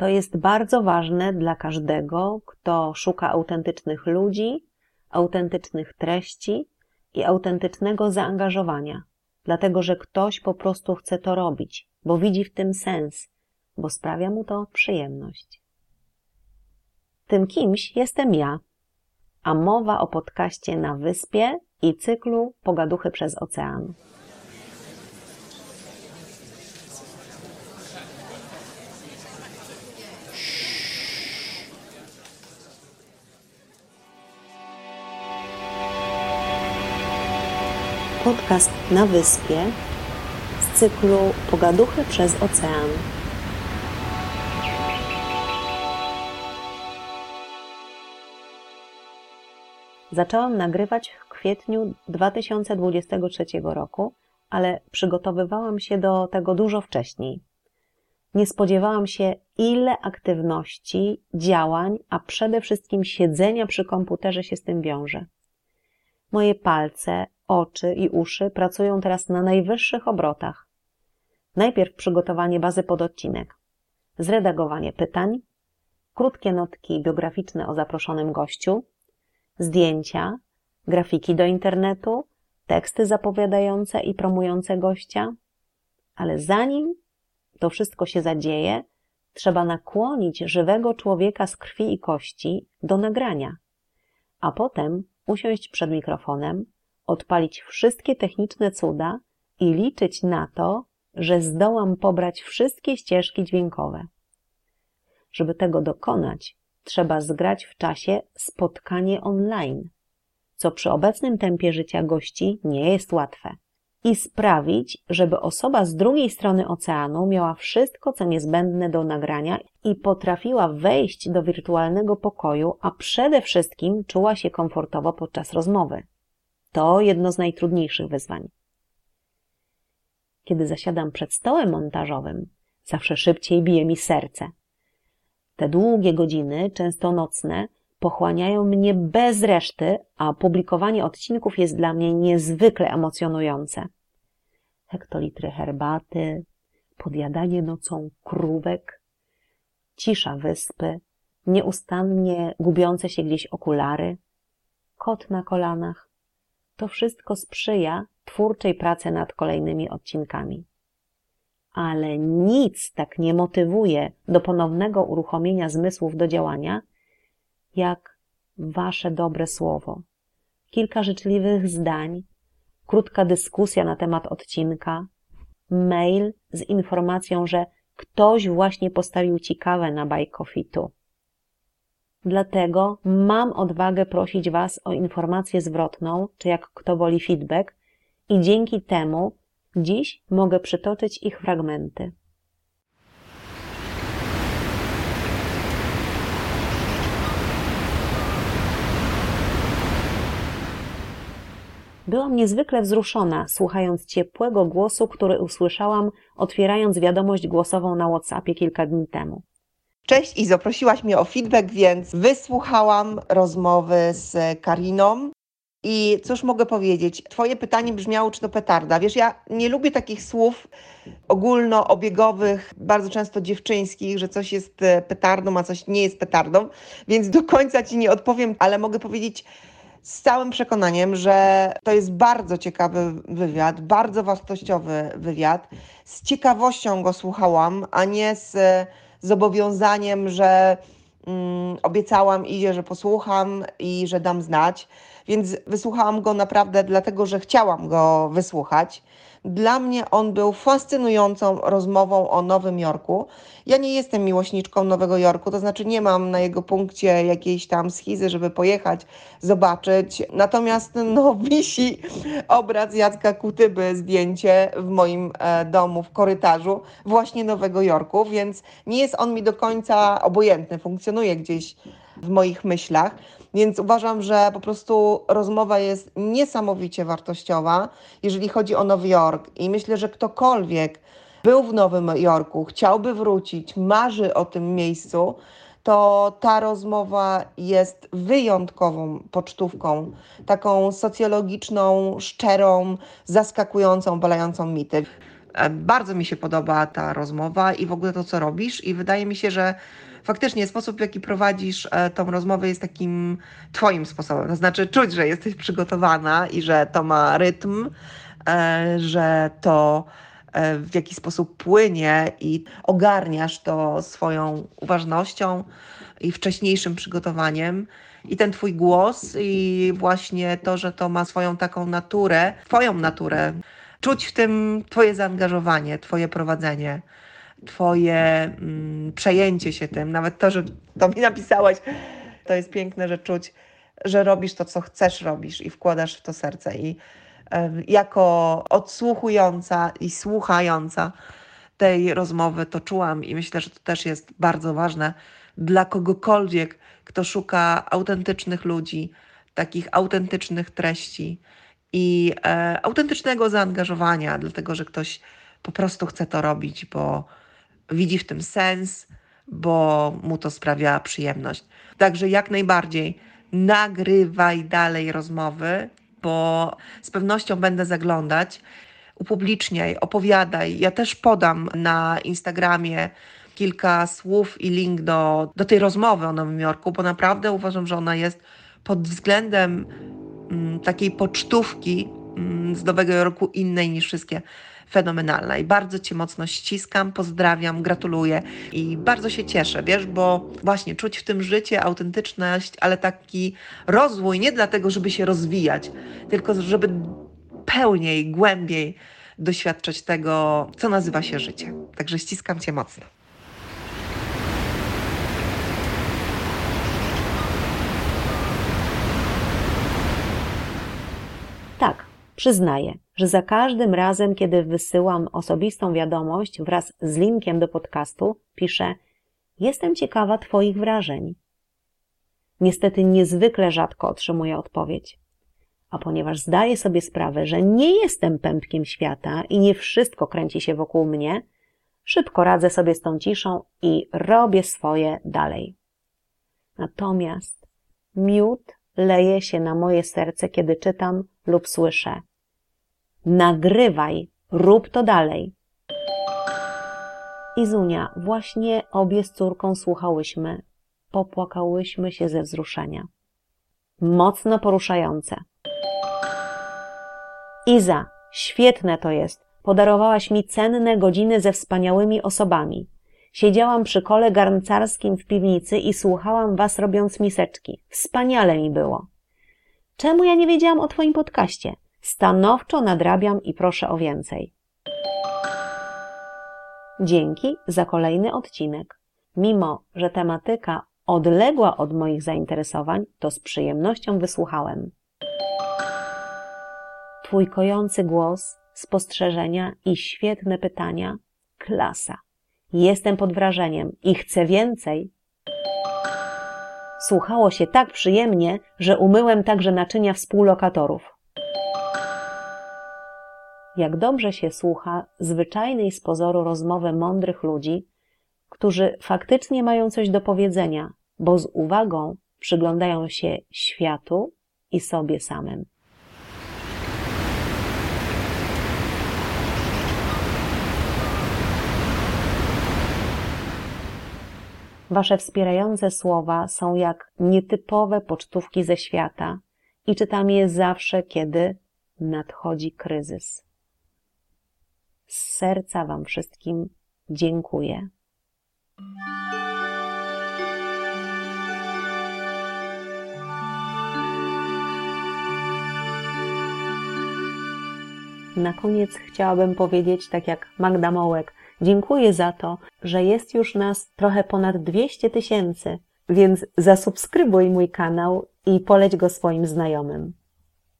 To jest bardzo ważne dla każdego, kto szuka autentycznych ludzi, autentycznych treści i autentycznego zaangażowania, dlatego że ktoś po prostu chce to robić, bo widzi w tym sens, bo sprawia mu to przyjemność. Tym kimś jestem ja, a mowa o podcaście na wyspie i cyklu Pogaduchy przez ocean. Podcast na wyspie z cyklu Pogaduchy przez ocean. Zaczęłam nagrywać w kwietniu 2023 roku, ale przygotowywałam się do tego dużo wcześniej. Nie spodziewałam się, ile aktywności, działań, a przede wszystkim siedzenia przy komputerze się z tym wiąże. Moje palce, oczy i uszy pracują teraz na najwyższych obrotach. Najpierw przygotowanie bazy pod odcinek, zredagowanie pytań, krótkie notki biograficzne o zaproszonym gościu, zdjęcia, grafiki do internetu, teksty zapowiadające i promujące gościa, ale zanim to wszystko się zadzieje, trzeba nakłonić żywego człowieka z krwi i kości do nagrania, a potem usiąść przed mikrofonem, odpalić wszystkie techniczne cuda i liczyć na to, że zdołam pobrać wszystkie ścieżki dźwiękowe. Żeby tego dokonać, trzeba zgrać w czasie spotkanie online, co przy obecnym tempie życia gości nie jest łatwe, i sprawić, żeby osoba z drugiej strony oceanu miała wszystko, co niezbędne do nagrania i potrafiła wejść do wirtualnego pokoju, a przede wszystkim czuła się komfortowo podczas rozmowy. To jedno z najtrudniejszych wyzwań. Kiedy zasiadam przed stołem montażowym, zawsze szybciej bije mi serce. Te długie godziny, często nocne, pochłaniają mnie bez reszty, a publikowanie odcinków jest dla mnie niezwykle emocjonujące. Hektolitry herbaty, podjadanie nocą krówek, cisza wyspy, nieustannie gubiące się gdzieś okulary, kot na kolanach, to wszystko sprzyja twórczej pracy nad kolejnymi odcinkami. Ale nic tak nie motywuje do ponownego uruchomienia zmysłów do działania, jak wasze dobre słowo. Kilka życzliwych zdań, krótka dyskusja na temat odcinka, mail z informacją, że ktoś właśnie postawił ci kawę na bajkofitu. Dlatego mam odwagę prosić Was o informację zwrotną, czy jak kto woli feedback, i dzięki temu dziś mogę przytoczyć ich fragmenty. Byłam niezwykle wzruszona, słuchając ciepłego głosu, który usłyszałam, otwierając wiadomość głosową na WhatsAppie kilka dni temu. Cześć Izo, prosiłaś mnie o feedback, więc wysłuchałam rozmowy z Kariną. I cóż mogę powiedzieć? Twoje pytanie brzmiało, czy to petarda. Wiesz, ja nie lubię takich słów ogólnoobiegowych, bardzo często dziewczyńskich, że coś jest e, petardą, a coś nie jest petardą, więc do końca Ci nie odpowiem, ale mogę powiedzieć z całym przekonaniem, że to jest bardzo ciekawy wywiad, bardzo wartościowy wywiad. Z ciekawością go słuchałam, a nie z zobowiązaniem, że mm, obiecałam Izie, że posłucham i że dam znać. Więc wysłuchałam go naprawdę dlatego, że chciałam go wysłuchać. Dla mnie on był fascynującą rozmową o Nowym Jorku. Ja nie jestem miłośniczką Nowego Jorku, to znaczy nie mam na jego punkcie jakiejś tam schizy, żeby pojechać, zobaczyć. Natomiast no, wisi obraz Jacka Kutyby, zdjęcie w moim e, domu, w korytarzu właśnie Nowego Jorku, więc nie jest on mi do końca obojętny, funkcjonuje gdzieś w moich myślach. Więc uważam, że po prostu rozmowa jest niesamowicie wartościowa, jeżeli chodzi o Nowy Jork. I myślę, że ktokolwiek był w Nowym Jorku, chciałby wrócić, marzy o tym miejscu, to ta rozmowa jest wyjątkową pocztówką, taką socjologiczną, szczerą, zaskakującą, balającą mity. E, bardzo mi się podoba ta rozmowa i w ogóle to, co robisz, i wydaje mi się, że faktycznie sposób, w jaki prowadzisz e, tą rozmowę, jest takim Twoim sposobem. To znaczy, czuć, że jesteś przygotowana i że to ma rytm, e, że to w jakiś sposób płynie i ogarniasz to swoją uważnością i wcześniejszym przygotowaniem. I ten Twój głos, i właśnie to, że to ma swoją taką naturę, Twoją naturę, czuć w tym Twoje zaangażowanie, Twoje prowadzenie, Twoje mm, przejęcie się tym. Nawet to, że to mi napisałaś, to jest piękne, że czuć, że robisz to, co chcesz robisz i wkładasz w to serce. I y, jako odsłuchująca i słuchająca tej rozmowy to czułam i myślę, że to też jest bardzo ważne dla kogokolwiek, kto szuka autentycznych ludzi, takich autentycznych treści i e, autentycznego zaangażowania, dlatego że ktoś po prostu chce to robić, bo widzi w tym sens, bo mu to sprawia przyjemność. Także jak najbardziej nagrywaj dalej rozmowy, bo z pewnością będę zaglądać. Upubliczniaj, opowiadaj. Ja też podam na Instagramie kilka słów i link do, do tej rozmowy o Nowym Jorku, bo naprawdę uważam, że ona jest pod względem takiej pocztówki mm, z Nowego Jorku innej niż wszystkie fenomenalna i bardzo Cię mocno ściskam, pozdrawiam, gratuluję i bardzo się cieszę, wiesz, bo właśnie czuć w tym życie autentyczność, ale taki rozwój nie dlatego, żeby się rozwijać, tylko żeby pełniej, głębiej doświadczać tego, co nazywa się życie. Także ściskam Cię mocno. Tak, przyznaję, że za każdym razem, kiedy wysyłam osobistą wiadomość wraz z linkiem do podcastu, piszę: Jestem ciekawa Twoich wrażeń. Niestety niezwykle rzadko otrzymuję odpowiedź. A ponieważ zdaję sobie sprawę, że nie jestem pępkiem świata i nie wszystko kręci się wokół mnie, szybko radzę sobie z tą ciszą i robię swoje dalej. Natomiast miód leje się na moje serce, kiedy czytam lub słyszę. Nagrywaj, rób to dalej. Izunia, właśnie obie z córką słuchałyśmy. Popłakałyśmy się ze wzruszenia. Mocno poruszające. Iza, świetne to jest. Podarowałaś mi cenne godziny ze wspaniałymi osobami. Siedziałam przy kole garncarskim w piwnicy i słuchałam was robiąc miseczki. Wspaniale mi było. Czemu ja nie wiedziałam o twoim podcaście? Stanowczo nadrabiam i proszę o więcej. Dzięki za kolejny odcinek. Mimo, że tematyka odległa od moich zainteresowań, to z przyjemnością wysłuchałem. Twój kojący głos, spostrzeżenia i świetne pytania klasa. Jestem pod wrażeniem i chcę więcej. Słuchało się tak przyjemnie, że umyłem także naczynia współlokatorów. Jak dobrze się słucha zwyczajnej z pozoru rozmowy mądrych ludzi, którzy faktycznie mają coś do powiedzenia, bo z uwagą przyglądają się światu i sobie samym. Wasze wspierające słowa są jak nietypowe pocztówki ze świata i czytam je zawsze, kiedy nadchodzi kryzys. Z serca Wam wszystkim dziękuję. Na koniec chciałabym powiedzieć, tak jak Magda Mołek, Dziękuję za to, że jest już nas trochę ponad 200 tysięcy, więc zasubskrybuj mój kanał i poleć go swoim znajomym.